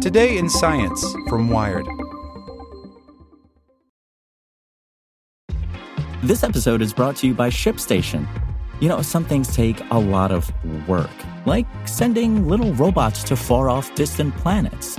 Today in Science from Wired. This episode is brought to you by ShipStation. You know, some things take a lot of work, like sending little robots to far off distant planets.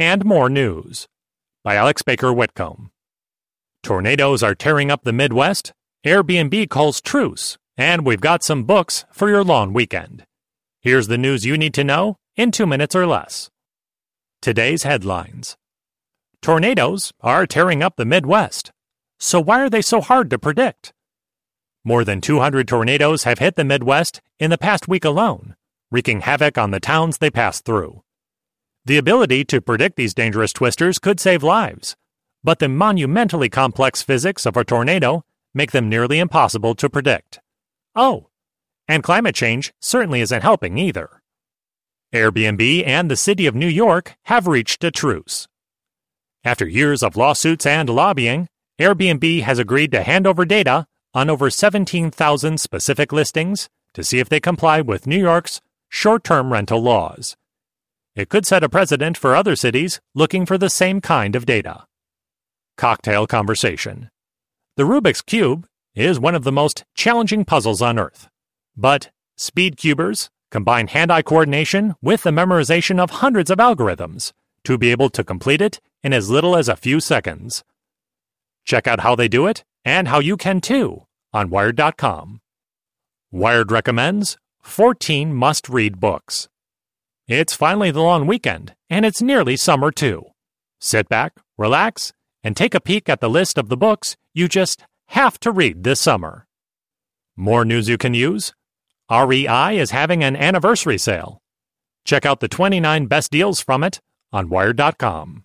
and more news. By Alex Baker Whitcomb. Tornadoes are tearing up the Midwest. Airbnb calls truce and we've got some books for your long weekend. Here's the news you need to know in two minutes or less. Today's headlines Tornadoes are tearing up the Midwest. So why are they so hard to predict? More than 200 tornadoes have hit the Midwest in the past week alone, wreaking havoc on the towns they pass through. The ability to predict these dangerous twisters could save lives, but the monumentally complex physics of a tornado make them nearly impossible to predict. Oh, and climate change certainly isn't helping either. Airbnb and the City of New York have reached a truce. After years of lawsuits and lobbying, Airbnb has agreed to hand over data on over 17,000 specific listings to see if they comply with New York's short term rental laws. It could set a precedent for other cities looking for the same kind of data. Cocktail Conversation The Rubik's Cube is one of the most challenging puzzles on Earth. But speed cubers combine hand eye coordination with the memorization of hundreds of algorithms to be able to complete it in as little as a few seconds. Check out how they do it and how you can too on Wired.com. Wired recommends 14 must read books. It's finally the long weekend, and it's nearly summer too. Sit back, relax, and take a peek at the list of the books you just have to read this summer. More news you can use? REI is having an anniversary sale. Check out the 29 best deals from it on Wired.com.